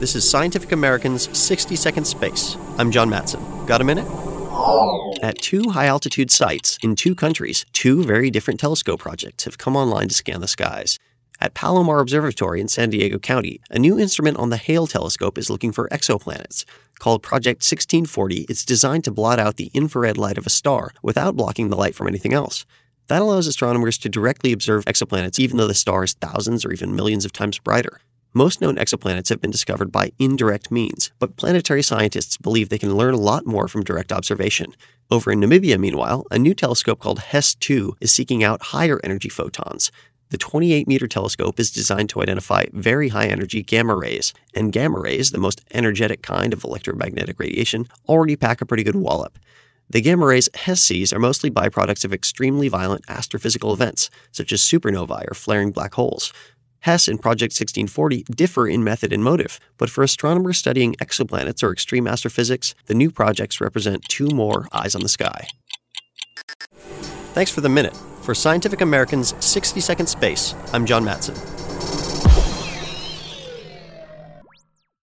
This is Scientific American's 60 Second Space. I'm John Matson. Got a minute? At two high altitude sites in two countries, two very different telescope projects have come online to scan the skies. At Palomar Observatory in San Diego County, a new instrument on the Hale telescope is looking for exoplanets. Called Project 1640, it's designed to blot out the infrared light of a star without blocking the light from anything else. That allows astronomers to directly observe exoplanets even though the star is thousands or even millions of times brighter. Most known exoplanets have been discovered by indirect means, but planetary scientists believe they can learn a lot more from direct observation. Over in Namibia, meanwhile, a new telescope called HESS 2 is seeking out higher energy photons. The 28 meter telescope is designed to identify very high energy gamma rays, and gamma rays, the most energetic kind of electromagnetic radiation, already pack a pretty good wallop. The gamma rays HESS sees are mostly byproducts of extremely violent astrophysical events, such as supernovae or flaring black holes. HESS and Project 1640 differ in method and motive, but for astronomers studying exoplanets or extreme astrophysics, the new projects represent two more eyes on the sky. Thanks for the minute. For Scientific American's 60 Second Space, I'm John Matson.